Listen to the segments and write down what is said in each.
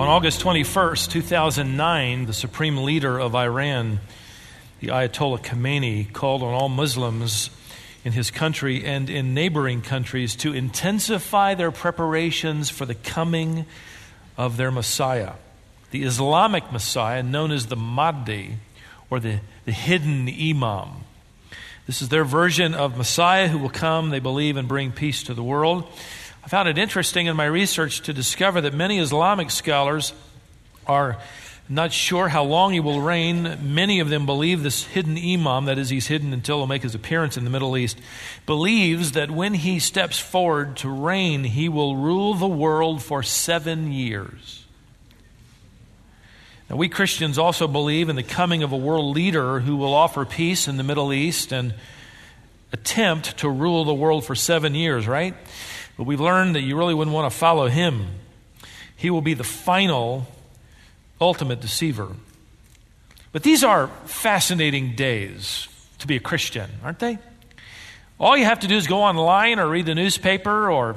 On August 21st, 2009, the supreme leader of Iran, the Ayatollah Khamenei, called on all Muslims in his country and in neighboring countries to intensify their preparations for the coming of their Messiah. The Islamic Messiah, known as the Mahdi, or the, the hidden Imam. This is their version of Messiah who will come, they believe, and bring peace to the world. I found it interesting in my research to discover that many Islamic scholars are not sure how long he will reign. Many of them believe this hidden imam, that is, he's hidden until he'll make his appearance in the Middle East, believes that when he steps forward to reign, he will rule the world for seven years. Now, we Christians also believe in the coming of a world leader who will offer peace in the Middle East and attempt to rule the world for seven years, right? But we've learned that you really wouldn't want to follow him. He will be the final ultimate deceiver. But these are fascinating days to be a Christian, aren't they? All you have to do is go online or read the newspaper or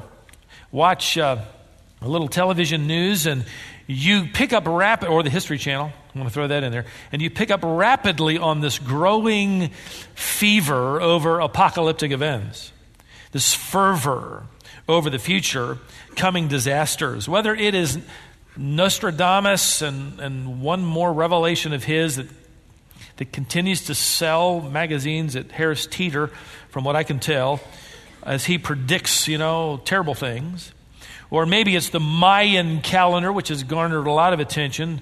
watch uh, a little television news, and you pick up rapid, or the History Channel. I'm going to throw that in there. And you pick up rapidly on this growing fever over apocalyptic events, this fervor over the future coming disasters, whether it is Nostradamus and, and one more revelation of his that, that continues to sell magazines at Harris Teeter, from what I can tell, as he predicts, you know, terrible things. Or maybe it's the Mayan calendar, which has garnered a lot of attention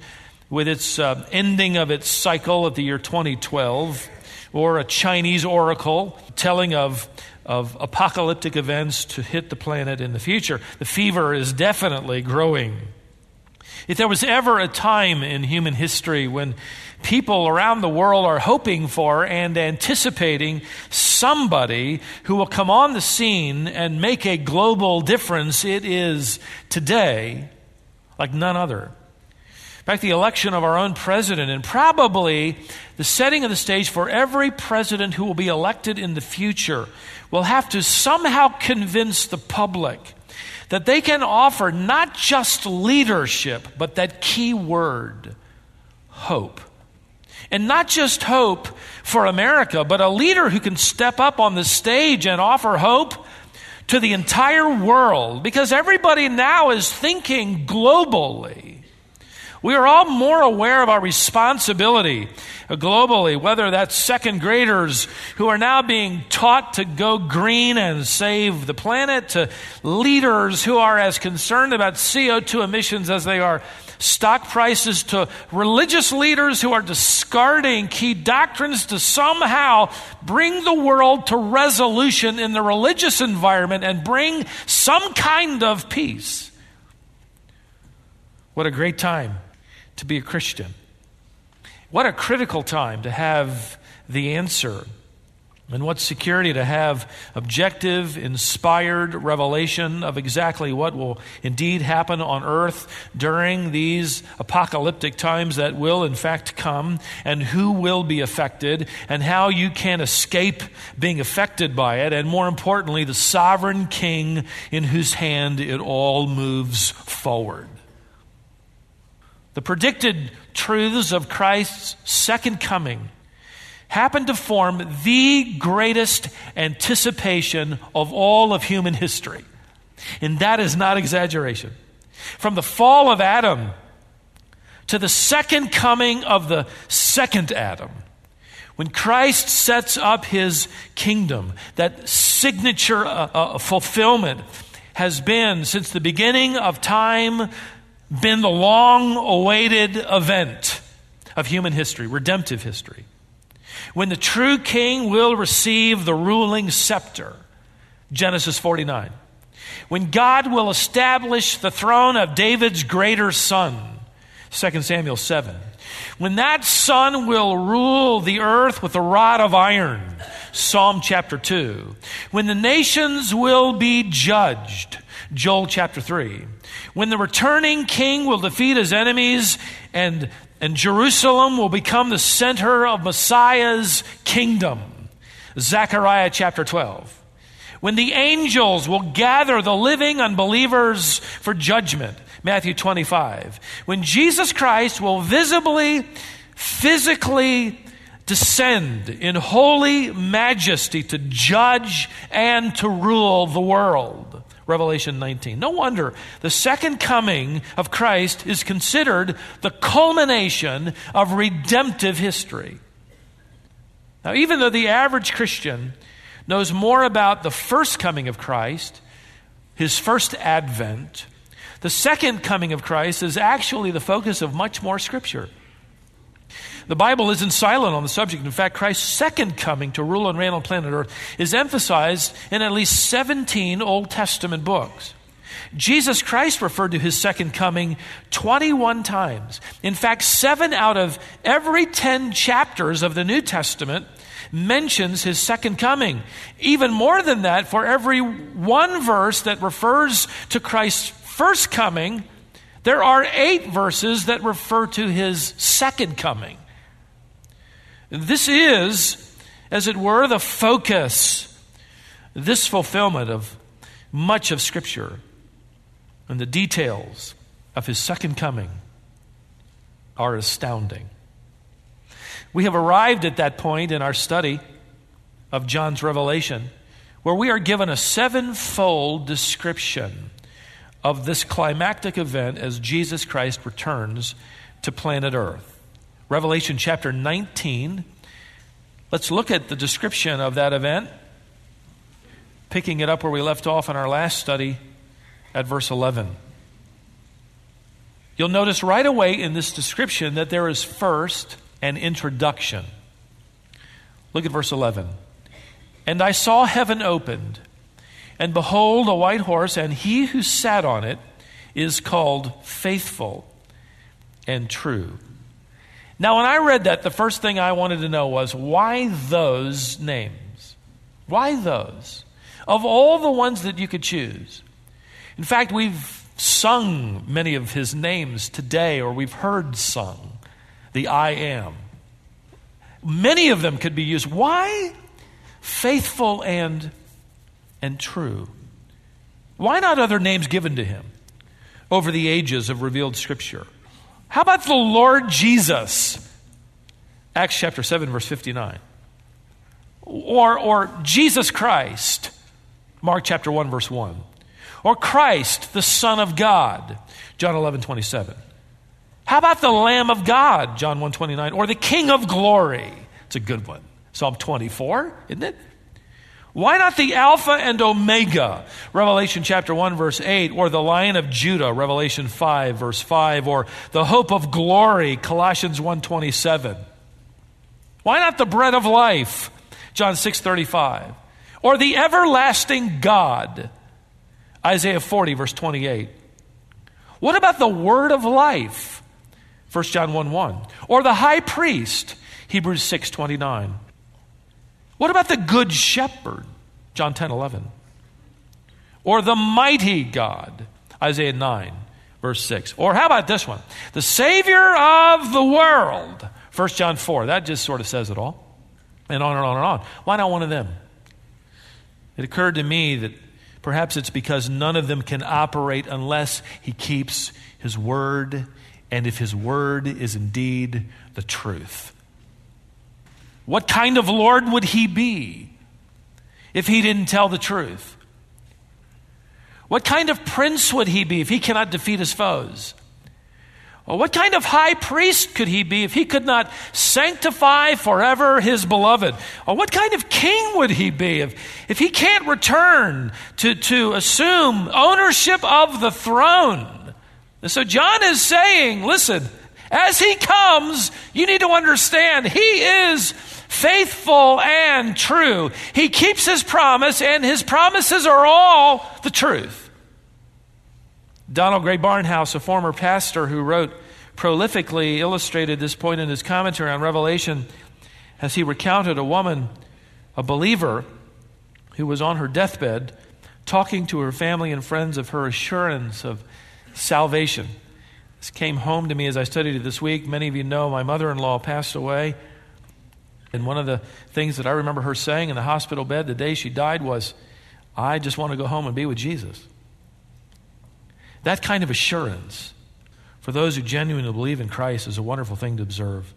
with its uh, ending of its cycle at the year 2012. Or a Chinese oracle telling of, of apocalyptic events to hit the planet in the future. The fever is definitely growing. If there was ever a time in human history when people around the world are hoping for and anticipating somebody who will come on the scene and make a global difference, it is today like none other. In fact, the election of our own president and probably the setting of the stage for every president who will be elected in the future will have to somehow convince the public that they can offer not just leadership, but that key word, hope. And not just hope for America, but a leader who can step up on the stage and offer hope to the entire world. Because everybody now is thinking globally. We are all more aware of our responsibility globally, whether that's second graders who are now being taught to go green and save the planet, to leaders who are as concerned about CO2 emissions as they are stock prices, to religious leaders who are discarding key doctrines to somehow bring the world to resolution in the religious environment and bring some kind of peace. What a great time to be a Christian. What a critical time to have the answer. And what security to have objective, inspired revelation of exactly what will indeed happen on earth during these apocalyptic times that will in fact come, and who will be affected, and how you can escape being affected by it, and more importantly, the sovereign king in whose hand it all moves forward. The predicted truths of Christ's second coming happen to form the greatest anticipation of all of human history. And that is not exaggeration. From the fall of Adam to the second coming of the second Adam, when Christ sets up his kingdom, that signature uh, uh, fulfillment has been since the beginning of time been the long awaited event of human history, redemptive history. When the true king will receive the ruling scepter, Genesis 49. When God will establish the throne of David's greater son, 2 Samuel 7. When that son will rule the earth with a rod of iron, Psalm chapter 2. When the nations will be judged, Joel chapter 3. When the returning king will defeat his enemies and, and Jerusalem will become the center of Messiah's kingdom. Zechariah chapter 12. When the angels will gather the living unbelievers for judgment. Matthew 25. When Jesus Christ will visibly, physically descend in holy majesty to judge and to rule the world. Revelation 19. No wonder the second coming of Christ is considered the culmination of redemptive history. Now, even though the average Christian knows more about the first coming of Christ, his first advent, the second coming of Christ is actually the focus of much more scripture. The Bible isn't silent on the subject. In fact, Christ's second coming to rule and reign on planet Earth is emphasized in at least 17 Old Testament books. Jesus Christ referred to his second coming 21 times. In fact, seven out of every 10 chapters of the New Testament mentions his second coming. Even more than that, for every one verse that refers to Christ's first coming, there are eight verses that refer to his second coming. This is, as it were, the focus, this fulfillment of much of Scripture and the details of his second coming are astounding. We have arrived at that point in our study of John's revelation where we are given a sevenfold description of this climactic event as Jesus Christ returns to planet Earth. Revelation chapter 19. Let's look at the description of that event, picking it up where we left off in our last study at verse 11. You'll notice right away in this description that there is first an introduction. Look at verse 11. And I saw heaven opened, and behold, a white horse, and he who sat on it is called faithful and true. Now, when I read that, the first thing I wanted to know was why those names? Why those? Of all the ones that you could choose. In fact, we've sung many of his names today, or we've heard sung the I am. Many of them could be used. Why? Faithful and, and true. Why not other names given to him over the ages of revealed Scripture? How about the Lord Jesus? Acts chapter 7, verse 59. Or, or Jesus Christ, Mark chapter 1, verse 1. Or Christ, the Son of God, John 11, 27. How about the Lamb of God, John 129, or the King of Glory? It's a good one. Psalm 24, isn't it? Why not the Alpha and Omega, Revelation chapter 1, verse 8, or the Lion of Judah, Revelation 5, verse 5, or the hope of glory, Colossians 1.27? Why not the bread of life, John 6.35, or the everlasting God, Isaiah 40, verse 28? What about the word of life, 1 John 1 1. Or the high priest, Hebrews 6 29. What about the good shepherd, John 10 11? Or the mighty God, Isaiah 9, verse 6. Or how about this one? The Savior of the world, 1 John 4. That just sort of says it all. And on and on and on. Why not one of them? It occurred to me that perhaps it's because none of them can operate unless he keeps his word and if his word is indeed the truth. What kind of Lord would he be if he didn't tell the truth? What kind of prince would he be if he cannot defeat his foes? Well, what kind of high priest could he be if he could not sanctify forever his beloved? Or what kind of king would he be if, if he can't return to, to assume ownership of the throne? And so John is saying, listen, as he comes, you need to understand he is faithful and true. He keeps his promise, and his promises are all the truth. Donald Grey Barnhouse, a former pastor who wrote prolifically, illustrated this point in his commentary on Revelation as he recounted a woman, a believer, who was on her deathbed, talking to her family and friends of her assurance of salvation. This came home to me as I studied it this week. Many of you know my mother in law passed away. And one of the things that I remember her saying in the hospital bed the day she died was, I just want to go home and be with Jesus. That kind of assurance for those who genuinely believe in Christ is a wonderful thing to observe.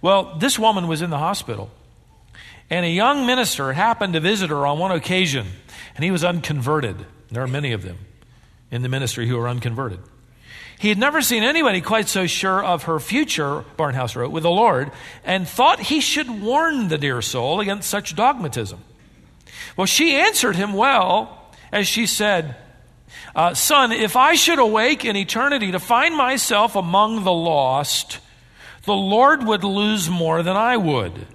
Well, this woman was in the hospital, and a young minister happened to visit her on one occasion, and he was unconverted. There are many of them in the ministry who are unconverted. He had never seen anybody quite so sure of her future, Barnhouse wrote, with the Lord, and thought he should warn the dear soul against such dogmatism. Well, she answered him well as she said, uh, Son, if I should awake in eternity to find myself among the lost, the Lord would lose more than I would.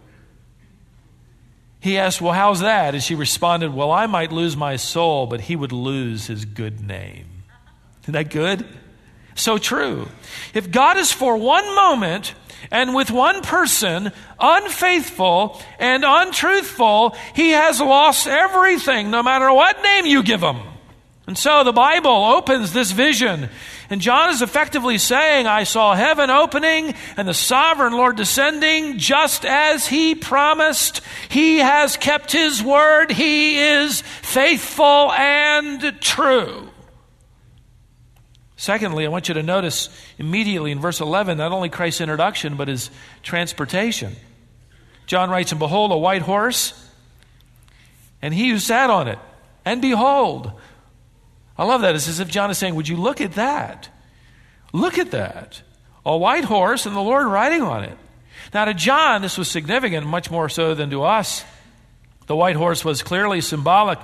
He asked, Well, how's that? And she responded, Well, I might lose my soul, but he would lose his good name. Isn't that good? So true. If God is for one moment and with one person unfaithful and untruthful, he has lost everything, no matter what name you give him. And so the Bible opens this vision. And John is effectively saying, I saw heaven opening and the sovereign Lord descending just as he promised. He has kept his word. He is faithful and true. Secondly, I want you to notice immediately in verse 11 not only Christ's introduction, but his transportation. John writes, And behold, a white horse, and he who sat on it. And behold, I love that. It's as if John is saying, Would you look at that? Look at that. A white horse and the Lord riding on it. Now, to John, this was significant, much more so than to us. The white horse was clearly symbolic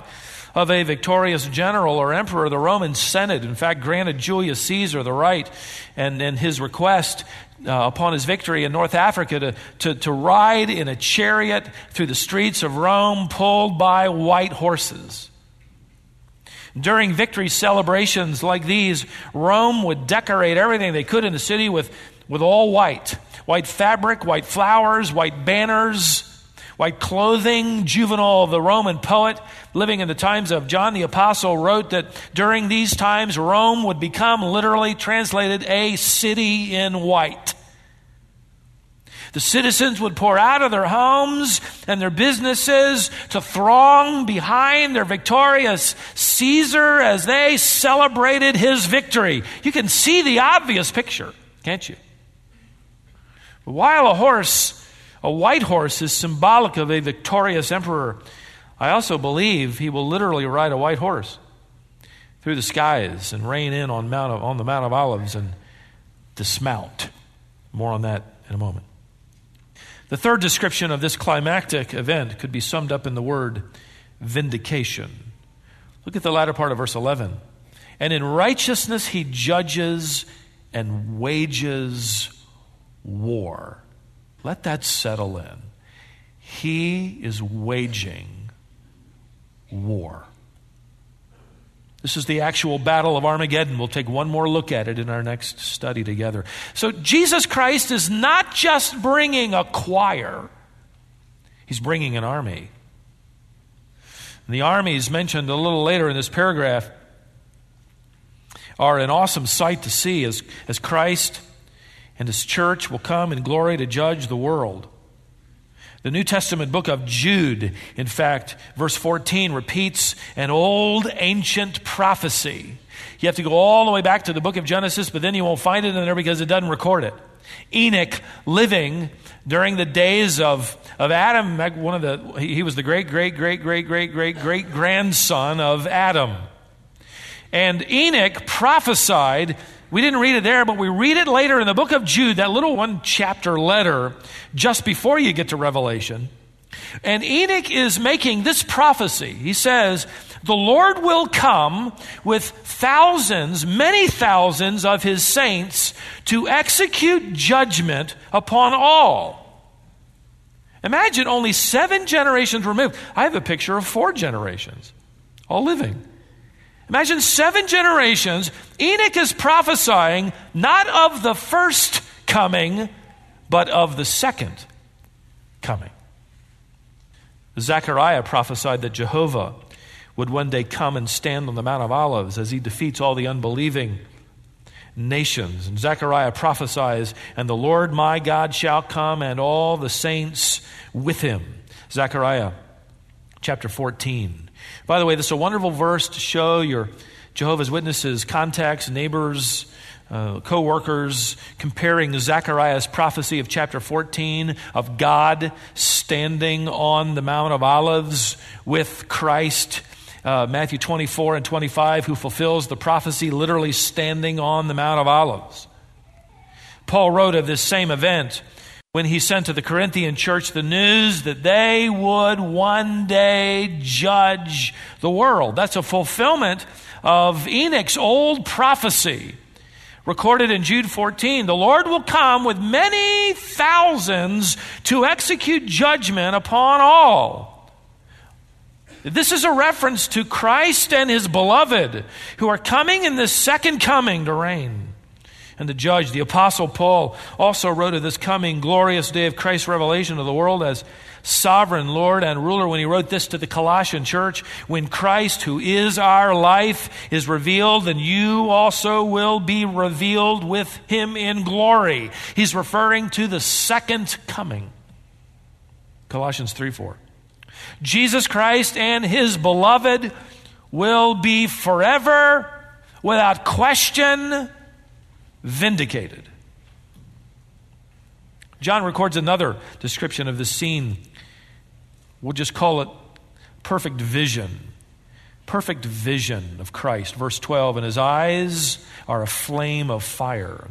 of a victorious general or emperor, the Roman Senate, in fact, granted Julius Caesar the right and, and his request uh, upon his victory in North Africa to, to, to ride in a chariot through the streets of Rome pulled by white horses. During victory celebrations like these, Rome would decorate everything they could in the city with, with all white white fabric, white flowers, white banners, white clothing. Juvenal, the Roman poet living in the times of John the Apostle, wrote that during these times, Rome would become literally translated a city in white. The citizens would pour out of their homes and their businesses to throng behind their victorious Caesar as they celebrated his victory. You can see the obvious picture, can't you? While a horse a white horse is symbolic of a victorious emperor. I also believe he will literally ride a white horse through the skies and rein in on, Mount of, on the Mount of Olives and dismount. More on that in a moment. The third description of this climactic event could be summed up in the word vindication. Look at the latter part of verse 11. And in righteousness he judges and wages war. Let that settle in. He is waging war. This is the actual battle of Armageddon. We'll take one more look at it in our next study together. So, Jesus Christ is not just bringing a choir, He's bringing an army. And the armies mentioned a little later in this paragraph are an awesome sight to see as, as Christ and his church will come in glory to judge the world. The New Testament book of Jude, in fact, verse 14 repeats an old ancient prophecy. You have to go all the way back to the book of Genesis, but then you won't find it in there because it doesn't record it. Enoch living during the days of, of Adam, one of the, he was the great, great, great, great, great, great, great grandson of Adam. And Enoch prophesied we didn't read it there, but we read it later in the book of Jude, that little one chapter letter, just before you get to Revelation. And Enoch is making this prophecy. He says, The Lord will come with thousands, many thousands of his saints to execute judgment upon all. Imagine only seven generations removed. I have a picture of four generations, all living. Imagine seven generations. Enoch is prophesying not of the first coming, but of the second coming. Zechariah prophesied that Jehovah would one day come and stand on the Mount of Olives as he defeats all the unbelieving nations. And Zechariah prophesies, and the Lord my God shall come and all the saints with him. Zechariah chapter 14. By the way, this is a wonderful verse to show your Jehovah's Witnesses, contacts, neighbors, uh, co workers, comparing Zechariah's prophecy of chapter 14 of God standing on the Mount of Olives with Christ. Uh, Matthew 24 and 25, who fulfills the prophecy literally standing on the Mount of Olives. Paul wrote of this same event when he sent to the Corinthian church the news that they would one day judge the world. That's a fulfillment of Enoch's old prophecy recorded in Jude 14. The Lord will come with many thousands to execute judgment upon all. This is a reference to Christ and his beloved who are coming in the second coming to reign and to judge. The Apostle Paul also wrote of this coming glorious day of Christ's revelation of the world as sovereign Lord and ruler when he wrote this to the Colossian church. When Christ, who is our life, is revealed, then you also will be revealed with him in glory. He's referring to the second coming. Colossians 3 4. Jesus Christ and his beloved will be forever, without question, vindicated. John records another description of the scene. We'll just call it perfect vision. Perfect vision of Christ. Verse 12, and his eyes are a flame of fire.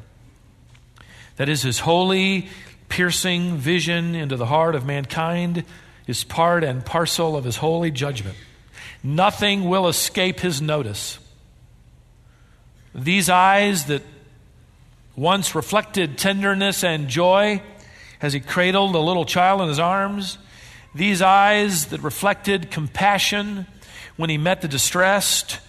That is his holy, piercing vision into the heart of mankind, is part and parcel of his holy judgment. Nothing will escape his notice. These eyes that once reflected tenderness and joy as he cradled a little child in his arms, these eyes that reflected compassion when he met the distressed,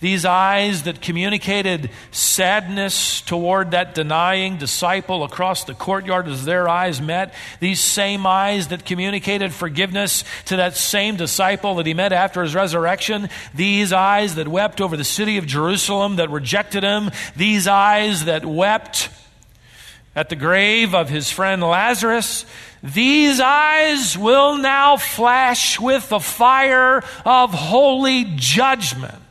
these eyes that communicated sadness toward that denying disciple across the courtyard as their eyes met. These same eyes that communicated forgiveness to that same disciple that he met after his resurrection. These eyes that wept over the city of Jerusalem that rejected him. These eyes that wept at the grave of his friend Lazarus. These eyes will now flash with the fire of holy judgment.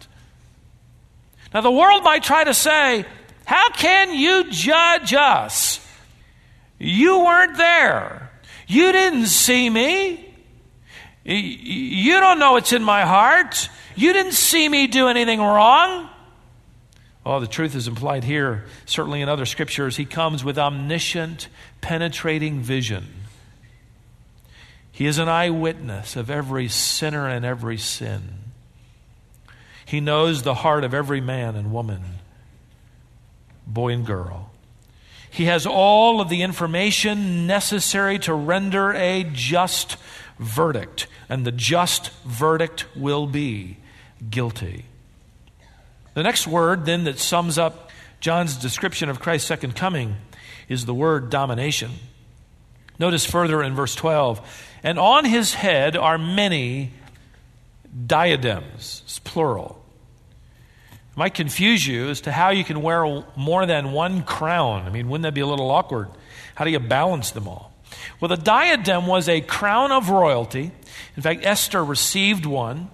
Now, the world might try to say, How can you judge us? You weren't there. You didn't see me. You don't know what's in my heart. You didn't see me do anything wrong. Well, the truth is implied here, certainly in other scriptures. He comes with omniscient, penetrating vision. He is an eyewitness of every sinner and every sin. He knows the heart of every man and woman, boy and girl. He has all of the information necessary to render a just verdict, and the just verdict will be guilty. The next word, then, that sums up John's description of Christ's second coming is the word domination. Notice further in verse 12, and on his head are many diadems, it's plural. It might confuse you as to how you can wear more than one crown. I mean, wouldn't that be a little awkward? How do you balance them all? Well, the diadem was a crown of royalty. In fact, Esther received one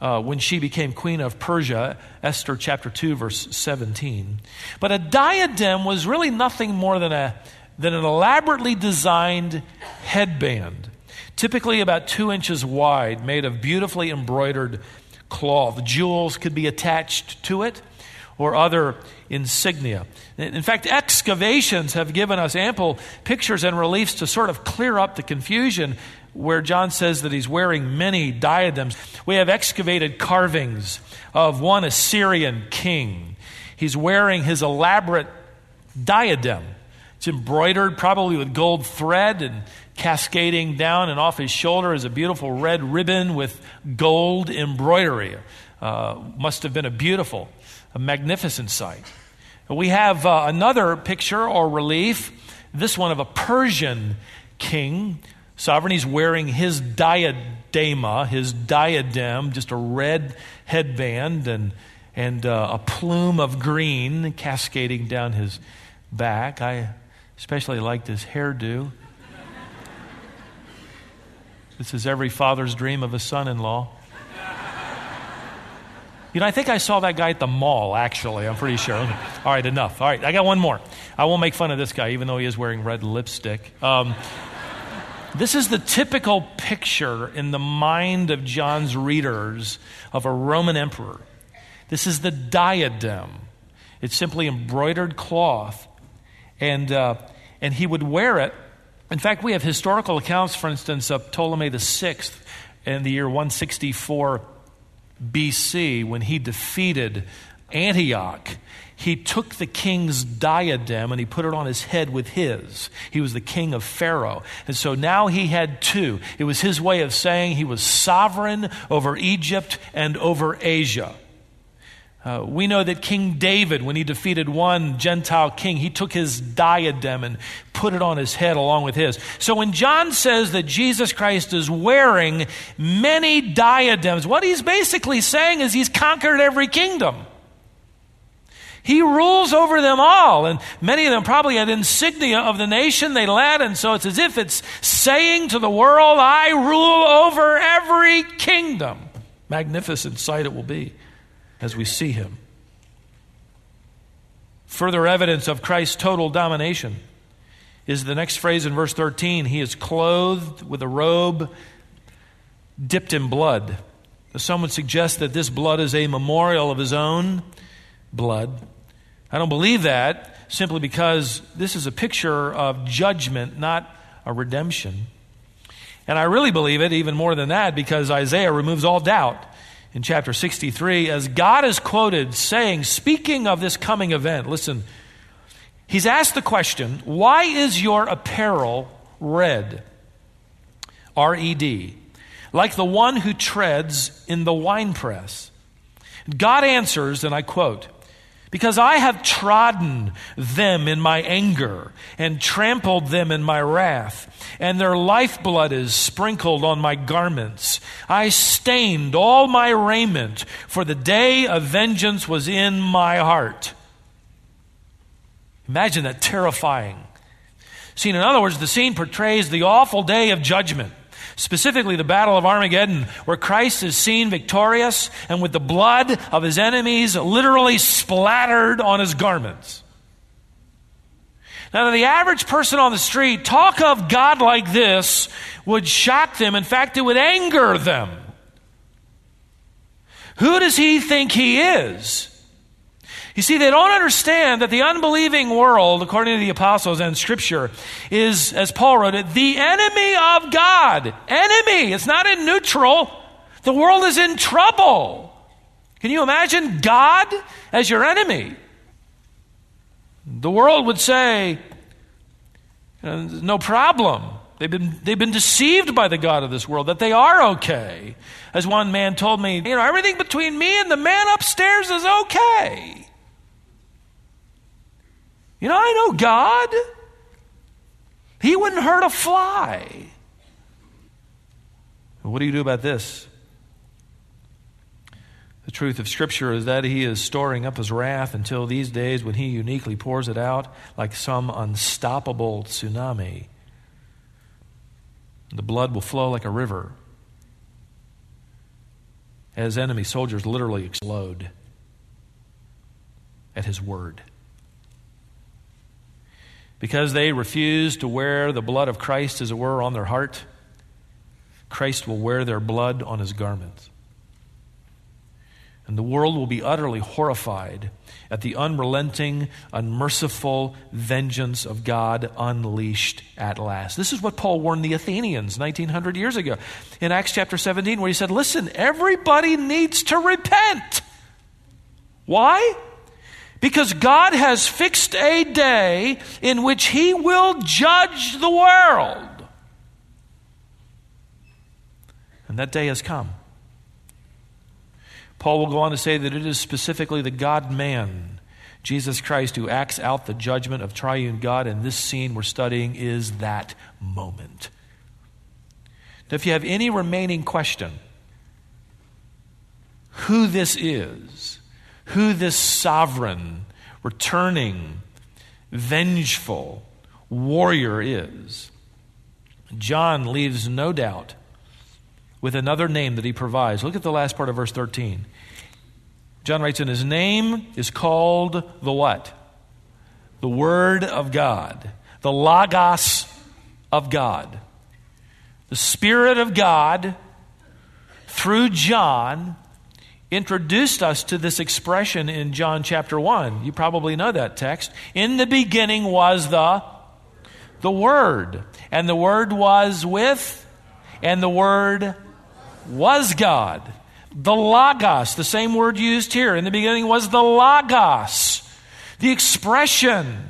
uh, when she became queen of Persia, Esther chapter 2, verse 17. But a diadem was really nothing more than, a, than an elaborately designed headband typically about two inches wide, made of beautifully embroidered cloth. Jewels could be attached to it or other insignia. In fact, excavations have given us ample pictures and reliefs to sort of clear up the confusion where John says that he's wearing many diadems. We have excavated carvings of one Assyrian king. He's wearing his elaborate diadem. It's embroidered probably with gold thread and cascading down, and off his shoulder is a beautiful red ribbon with gold embroidery. Uh, must have been a beautiful, a magnificent sight. We have uh, another picture or relief, this one of a Persian king. Sovereign, he's wearing his diadema, his diadem, just a red headband and, and uh, a plume of green cascading down his back. I especially liked his hairdo. This is every father's dream of a son in law. You know, I think I saw that guy at the mall, actually. I'm pretty sure. All right, enough. All right, I got one more. I won't make fun of this guy, even though he is wearing red lipstick. Um, this is the typical picture in the mind of John's readers of a Roman emperor. This is the diadem. It's simply embroidered cloth, and, uh, and he would wear it. In fact, we have historical accounts, for instance, of Ptolemy VI in the year 164 BC when he defeated Antioch. He took the king's diadem and he put it on his head with his. He was the king of Pharaoh. And so now he had two. It was his way of saying he was sovereign over Egypt and over Asia. Uh, we know that King David, when he defeated one Gentile king, he took his diadem and put it on his head along with his. So when John says that Jesus Christ is wearing many diadems, what he's basically saying is he's conquered every kingdom. He rules over them all, and many of them probably had insignia of the nation they led, and so it's as if it's saying to the world, I rule over every kingdom. Magnificent sight it will be as we see him. Further evidence of Christ's total domination is the next phrase in verse 13 He is clothed with a robe dipped in blood. Some would suggest that this blood is a memorial of his own blood. I don't believe that simply because this is a picture of judgment, not a redemption. And I really believe it even more than that because Isaiah removes all doubt in chapter 63 as God is quoted saying, speaking of this coming event, listen, he's asked the question, Why is your apparel red? R E D, like the one who treads in the winepress. God answers, and I quote, because I have trodden them in my anger and trampled them in my wrath, and their lifeblood is sprinkled on my garments. I stained all my raiment, for the day of vengeance was in my heart. Imagine that terrifying scene. In other words, the scene portrays the awful day of judgment specifically the Battle of Armageddon, where Christ is seen victorious and with the blood of his enemies literally splattered on his garments. Now, to the average person on the street, talk of God like this would shock them. In fact, it would anger them. Who does he think he is? You see, they don't understand that the unbelieving world, according to the apostles and scripture, is, as Paul wrote it, the enemy of God. Enemy. It's not in neutral. The world is in trouble. Can you imagine God as your enemy? The world would say, no problem. They've been, they've been deceived by the God of this world, that they are okay. As one man told me, you know, everything between me and the man upstairs is okay. You know, I know God. He wouldn't hurt a fly. What do you do about this? The truth of Scripture is that He is storing up His wrath until these days when He uniquely pours it out like some unstoppable tsunami. The blood will flow like a river as enemy soldiers literally explode at His word because they refuse to wear the blood of Christ, as it were, on their heart, Christ will wear their blood on his garments. And the world will be utterly horrified at the unrelenting, unmerciful vengeance of God unleashed at last. This is what Paul warned the Athenians 1900 years ago in Acts chapter 17, where he said, Listen, everybody needs to repent. Why? Because God has fixed a day in which He will judge the world. And that day has come. Paul will go on to say that it is specifically the God man, Jesus Christ, who acts out the judgment of triune God, and this scene we're studying is that moment. Now, if you have any remaining question, who this is, who this sovereign, returning, vengeful warrior is. John leaves no doubt with another name that he provides. Look at the last part of verse 13. John writes, in his name is called the what? The Word of God, the Logos of God. The Spirit of God, through John, introduced us to this expression in John chapter 1. You probably know that text. In the beginning was the the word, and the word was with and the word was God. The logos, the same word used here in the beginning was the logos. The expression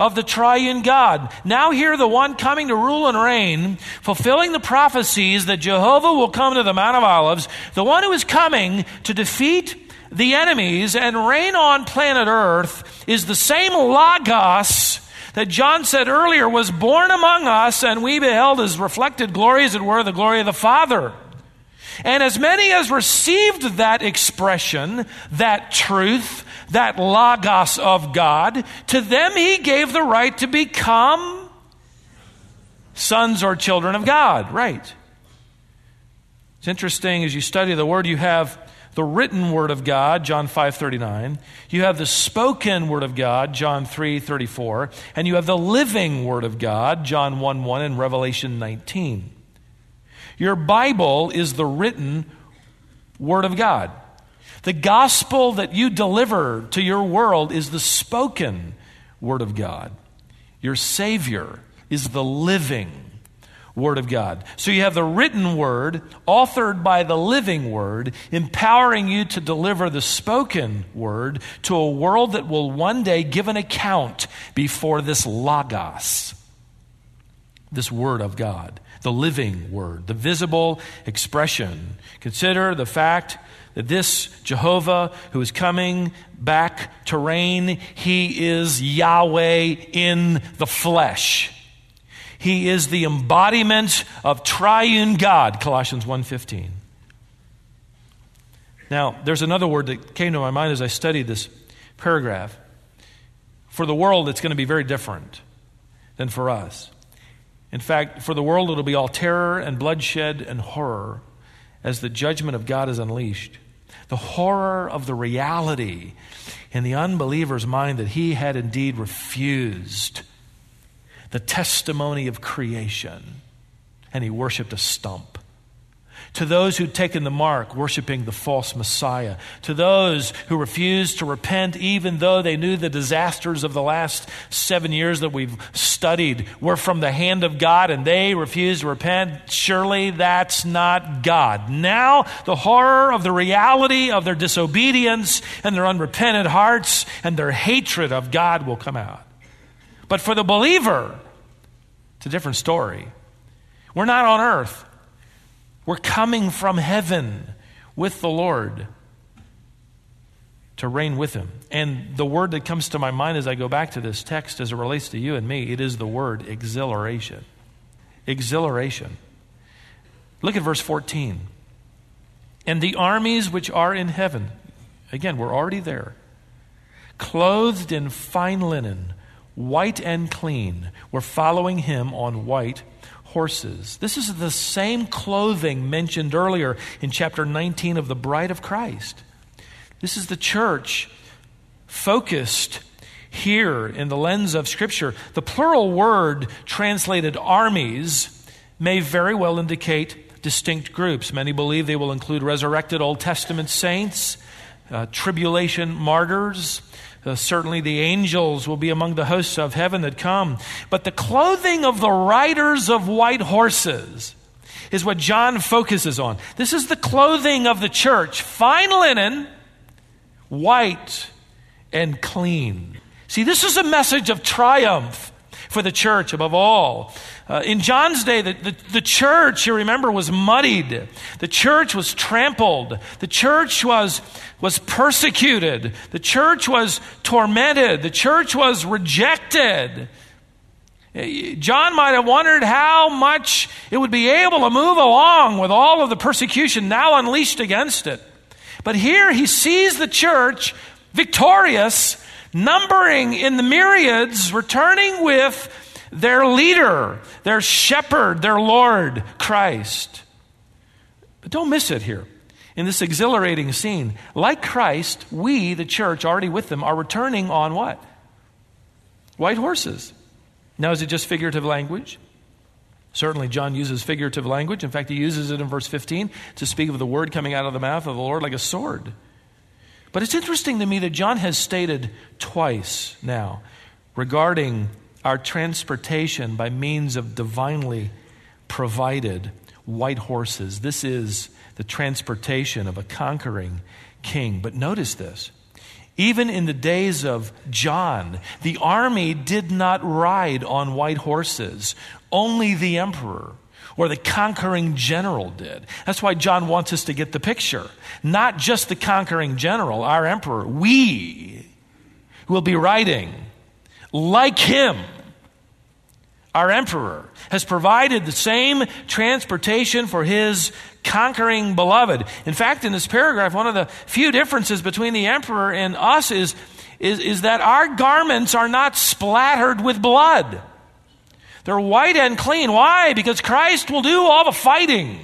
of the triune God. Now, hear the one coming to rule and reign, fulfilling the prophecies that Jehovah will come to the Mount of Olives, the one who is coming to defeat the enemies and reign on planet Earth, is the same Logos that John said earlier was born among us, and we beheld his reflected glory, as it were, the glory of the Father. And as many as received that expression, that truth, that logos of God, to them he gave the right to become sons or children of God. Right. It's interesting as you study the word, you have the written word of God, John 5:39. You have the spoken word of God, John 3:34, and you have the living word of God, John 1:1 1 and Revelation 19. Your Bible is the written word of God. The gospel that you deliver to your world is the spoken Word of God. Your Savior is the living Word of God. So you have the written Word, authored by the living Word, empowering you to deliver the spoken Word to a world that will one day give an account before this Logos, this Word of God, the living Word, the visible expression. Consider the fact that this Jehovah who is coming back to reign, he is Yahweh in the flesh. He is the embodiment of triune God, Colossians 1:15. Now, there's another word that came to my mind as I studied this paragraph. For the world, it's going to be very different than for us. In fact, for the world, it'll be all terror and bloodshed and horror as the judgment of God is unleashed. The horror of the reality in the unbeliever's mind that he had indeed refused the testimony of creation and he worshiped a stump to those who'd taken the mark, worshiping the false Messiah, to those who refused to repent, even though they knew the disasters of the last seven years that we've studied were from the hand of God and they refused to repent. Surely that's not God. Now, the horror of the reality of their disobedience and their unrepentant hearts and their hatred of God will come out. But for the believer, it's a different story. We're not on earth. We're coming from heaven with the Lord to reign with him. And the word that comes to my mind as I go back to this text as it relates to you and me, it is the word exhilaration. Exhilaration. Look at verse 14. And the armies which are in heaven, again, we're already there, clothed in fine linen, white and clean, were following him on white horses. This is the same clothing mentioned earlier in chapter 19 of the Bride of Christ. This is the church focused here in the lens of Scripture. The plural word translated armies may very well indicate distinct groups. Many believe they will include resurrected Old Testament saints, uh, tribulation martyrs, uh, certainly the angels will be among the hosts of heaven that come. But the clothing of the riders of white horses is what John focuses on. This is the clothing of the church fine linen, white, and clean. See, this is a message of triumph for the church above all. Uh, in John's day, the, the, the, church, you remember, was muddied. The church was trampled. The church was, was persecuted. The church was tormented. The church was rejected. John might have wondered how much it would be able to move along with all of the persecution now unleashed against it. But here he sees the church victorious numbering in the myriads, returning with their leader, their shepherd, their Lord, Christ. But don't miss it here. in this exhilarating scene. Like Christ, we, the church, already with them, are returning on what? White horses. Now, is it just figurative language? Certainly, John uses figurative language. In fact, he uses it in verse 15 to speak of the word coming out of the mouth of the Lord like a sword. But it's interesting to me that John has stated twice now regarding our transportation by means of divinely provided white horses. This is the transportation of a conquering king. But notice this. Even in the days of John, the army did not ride on white horses. Only the emperor or the conquering general did. That's why John wants us to get the picture. Not just the conquering general, our emperor. We will be riding like him our emperor, has provided the same transportation for his conquering beloved. In fact, in this paragraph, one of the few differences between the emperor and us is, is, is that our garments are not splattered with blood. They're white and clean. Why? Because Christ will do all the fighting.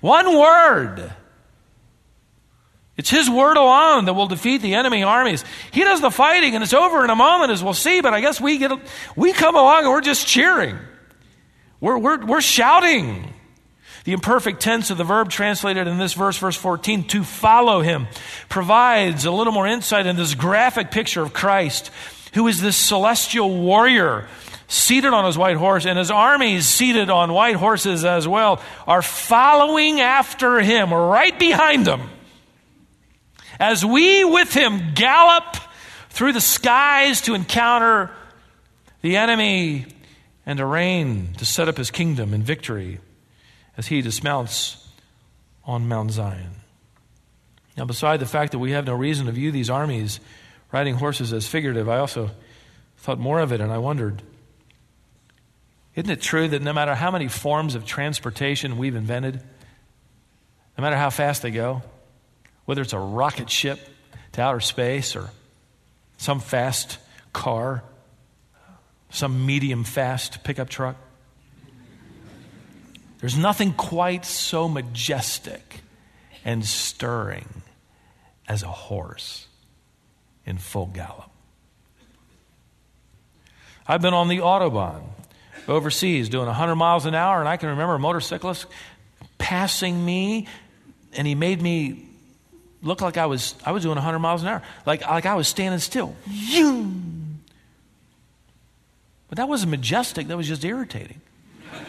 One word it's His word alone that will defeat the enemy armies. He does the fighting, and it's over in a moment, as we'll see. But I guess we get we come along and we're just cheering. We're, we're, we're shouting. The imperfect tense of the verb translated in this verse, verse 14, to follow him, provides a little more insight in this graphic picture of Christ, who is this celestial warrior seated on his white horse, and his armies seated on white horses as well, are following after him, right behind him as we with him gallop through the skies to encounter the enemy and to reign, to set up his kingdom in victory as he dismounts on Mount Zion. Now, beside the fact that we have no reason to view these armies riding horses as figurative, I also thought more of it and I wondered isn't it true that no matter how many forms of transportation we've invented, no matter how fast they go, whether it's a rocket ship to outer space or some fast car, some medium fast pickup truck. There's nothing quite so majestic and stirring as a horse in full gallop. I've been on the Autobahn overseas doing 100 miles an hour, and I can remember a motorcyclist passing me, and he made me look like I was, I was doing 100 miles an hour, like, like I was standing still. But that wasn't majestic, that was just irritating.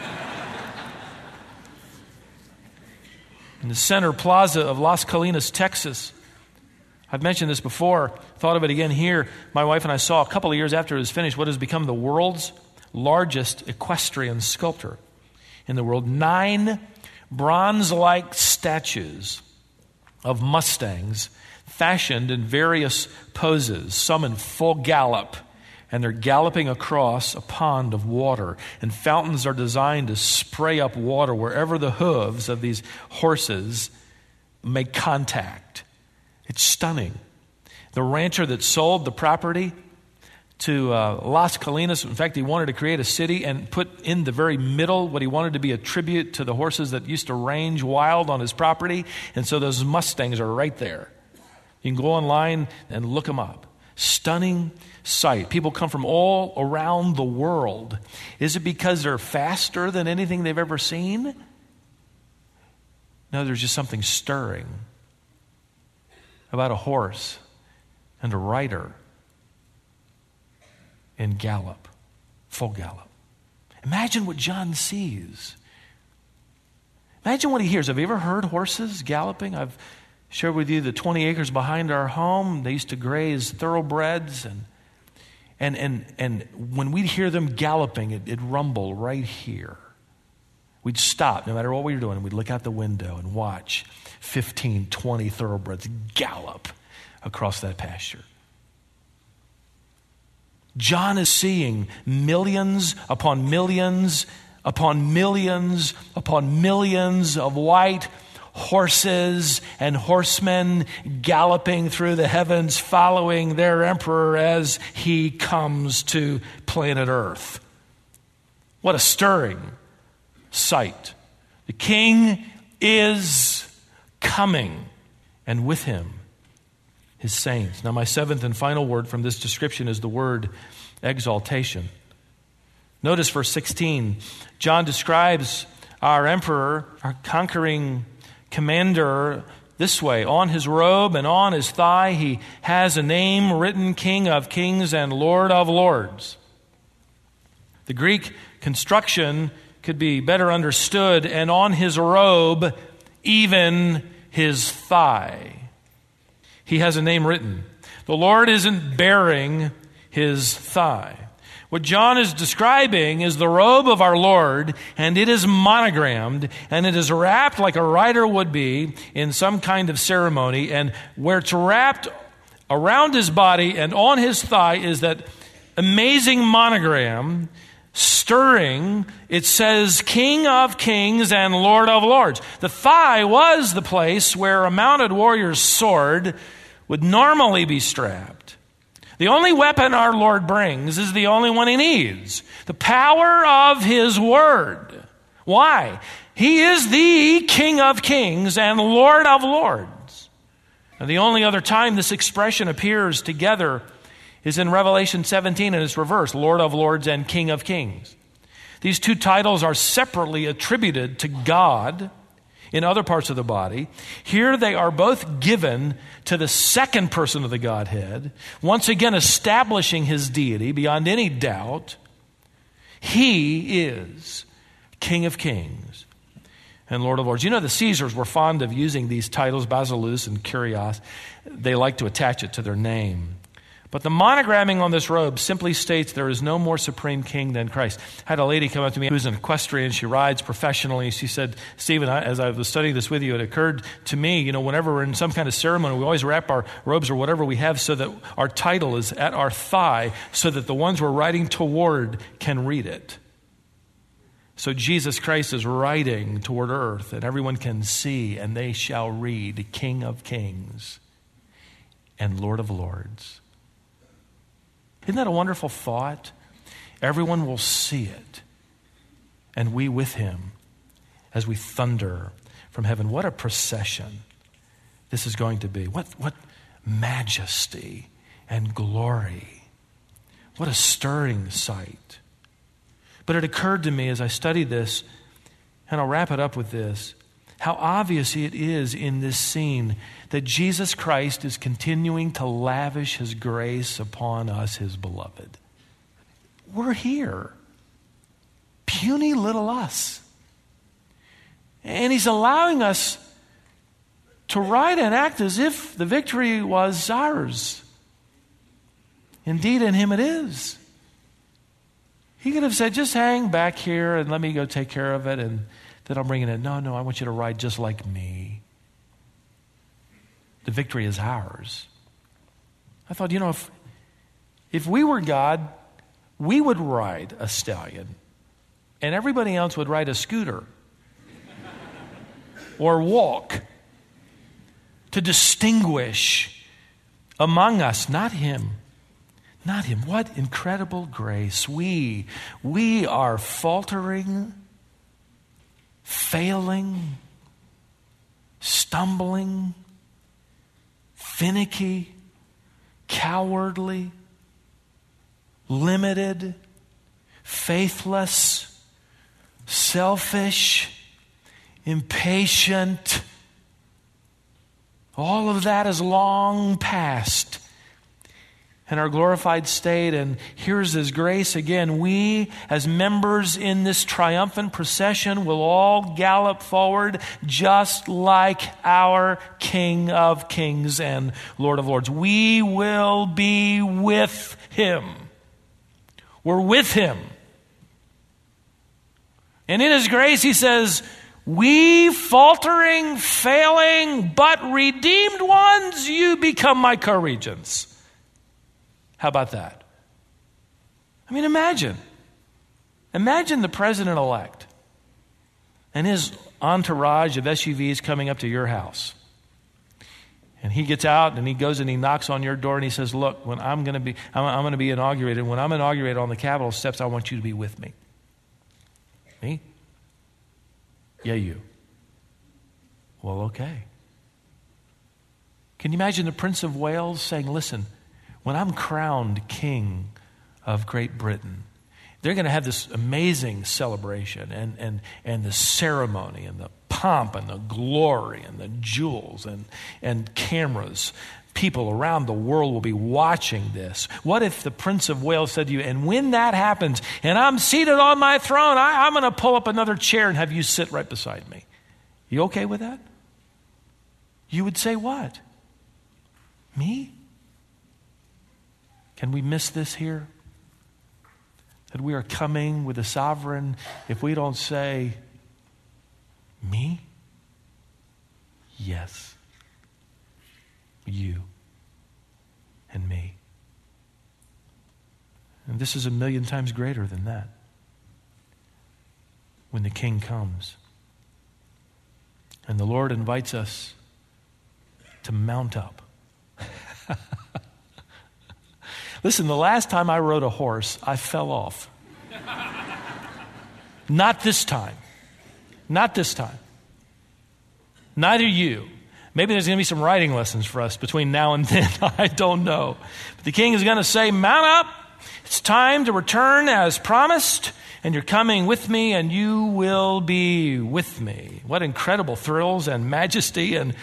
In the center plaza of Las Colinas, Texas, I've mentioned this before, thought of it again here. My wife and I saw a couple of years after it was finished what has become the world's largest equestrian sculptor in the world. Nine bronze like statues of Mustangs fashioned in various poses, some in full gallop, and they're galloping across a pond of water. And fountains are designed to spray up water wherever the hooves of these horses make contact. It's stunning. The rancher that sold the property to uh, Las Colinas. In fact, he wanted to create a city and put in the very middle what he wanted to be a tribute to the horses that used to range wild on his property. And so those Mustangs are right there. You can go online and look them up. Stunning sight. People come from all around the world. Is it because they're faster than anything they've ever seen? No, there's just something stirring about a horse and a rider in gallop, full gallop. Imagine what John sees. Imagine what he hears. Have you ever heard horses galloping? I've shared with you the 20 acres behind our home. They used to graze thoroughbreds. And, and, and, and when we'd hear them galloping, it, it'd rumble right here. We'd stop no matter what we were doing. We'd look out the window and watch 15, 20 thoroughbreds gallop across that pasture. John is seeing millions upon millions upon millions upon millions of white horses and horsemen galloping through the heavens, following their emperor as he comes to planet Earth. What a stirring sight. The king is coming, and with him his saints. Now, my seventh and final word from this description is the word exaltation. Notice verse 16. John describes our emperor, our conquering commander, this way On his robe and on his thigh, he has a name written King of Kings and Lord of Lords. The Greek construction could be better understood, and on his robe, even his thigh. He has a name written. The Lord isn't baring his thigh. What John is describing is the robe of our Lord, and it is monogrammed, and it is wrapped like a rider would be in some kind of ceremony, and where it's wrapped around his body and on his thigh is that amazing monogram stirring, it says King of Kings and Lord of Lords. The thigh was the place where a mounted warrior's sword would normally be strapped. The only weapon our Lord brings is the only one he needs the power of his word. Why? He is the King of kings and Lord of lords. And the only other time this expression appears together is in Revelation 17 and it's reversed Lord of lords and King of kings. These two titles are separately attributed to God in other parts of the body. Here they are both given to the second person of the Godhead, once again establishing his deity beyond any doubt. He is King of Kings and Lord of Lords. You know, the Caesars were fond of using these titles, Basileus and Kyrios. They like to attach it to their name. But the monogramming on this robe simply states there is no more supreme king than Christ. I had a lady come up to me who's an equestrian. She rides professionally. She said, Stephen, as I was studying this with you, it occurred to me, you know, whenever we're in some kind of ceremony, we always wrap our robes or whatever we have so that our title is at our thigh so that the ones we're riding toward can read it. So Jesus Christ is riding toward earth, and everyone can see, and they shall read King of Kings and Lord of Lords. Isn't that a wonderful thought? Everyone will see it, and we with him as we thunder from heaven. What a procession this is going to be. What, what majesty and glory. What a stirring sight. But it occurred to me as I studied this, and I'll wrap it up with this how obvious it is in this scene that Jesus Christ is continuing to lavish his grace upon us, his beloved. We're here. Puny little us. And he's allowing us to write and act as if the victory was ours. Indeed, in him it is. He could have said, just hang back here and let me go take care of it and that I'm bringing it. No, no, I want you to ride just like me. The victory is ours. I thought, you know, if, if we were God, we would ride a stallion, and everybody else would ride a scooter or walk to distinguish among us, not him. Not him. What incredible grace. We, we are faltering failing, stumbling, finicky, cowardly, limited, faithless, selfish, impatient. All of that is long past and our glorified state. And here's His grace again. We, as members in this triumphant procession, will all gallop forward just like our King of Kings and Lord of Lords. We will be with Him. We're with Him. And in His grace, He says, we faltering, failing, but redeemed ones, you become my co regents. How about that? I mean, imagine. Imagine the president elect and his entourage of SUVs coming up to your house. And he gets out and he goes and he knocks on your door and he says, Look, when I'm going to be, I'm, I'm going to be inaugurated, when I'm inaugurated on the Capitol steps, I want you to be with me. Me? Yeah, you. Well, okay. Can you imagine the Prince of Wales saying, Listen, when I'm crowned king of Great Britain, they're going to have this amazing celebration and, and, and the ceremony and the pomp and the glory and the jewels and, and cameras. People around the world will be watching this. What if the Prince of Wales said to you, and when that happens, and I'm seated on my throne, I, I'm going to pull up another chair and have you sit right beside me? You okay with that? You would say what? Me? Can we miss this here? That we are coming with a sovereign if we don't say, Me? Yes. You and me. And this is a million times greater than that. When the King comes. And the Lord invites us to mount up. Listen, the last time I rode a horse, I fell off. Not this time. Not this time. Neither you. Maybe there's going to be some riding lessons for us between now and then. I don't know. But the king is going to say, Mount up. It's time to return as promised, and you're coming with me, and you will be with me. What incredible thrills and majesty and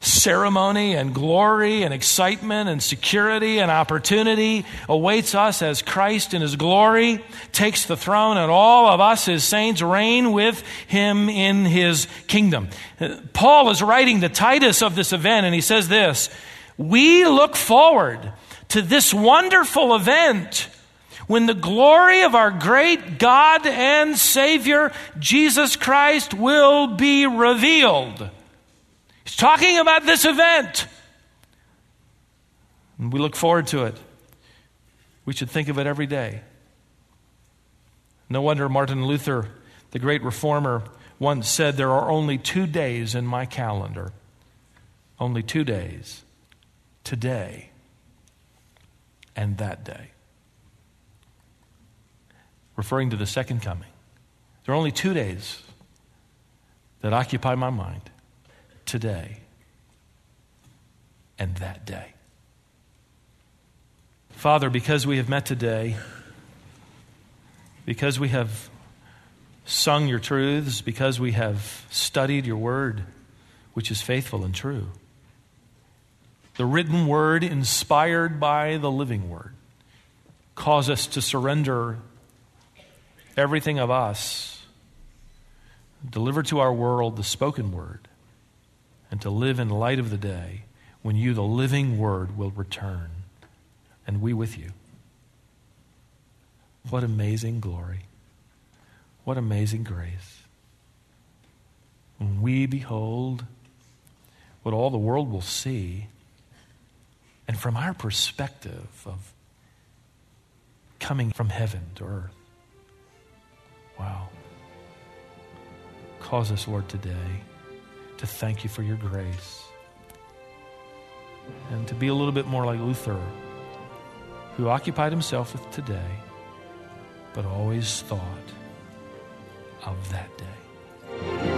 ceremony and glory and excitement and security and opportunity awaits us as Christ in his glory takes the throne and all of us, his saints, reign with him in his kingdom. Paul is writing to Titus of this event and he says this We look forward to this wonderful event when the glory of our great God and Savior, Jesus Christ, will be revealed. He's talking about this event. And we look forward to it. We should think of it every day. No wonder Martin Luther, the great reformer, once said, There are only two days in my calendar. Only two days. Today and that day. Referring to the second coming. There are only two days that occupy my mind today and that day. Father, because we have met today, because we have sung your truths, because we have studied your word, which is faithful and true, the written word inspired by the living word, cause us to surrender everything of us, deliver to our world the spoken word and to live in light of the day when you, the living Word, will return and we with you. What amazing glory. What amazing grace. When we behold what all the world will see, and from our perspective of coming from heaven to earth. Wow. Cause us, Lord, today to thank you for your grace and to be a little bit more like Luther, who occupied himself with today, but always thought of that day.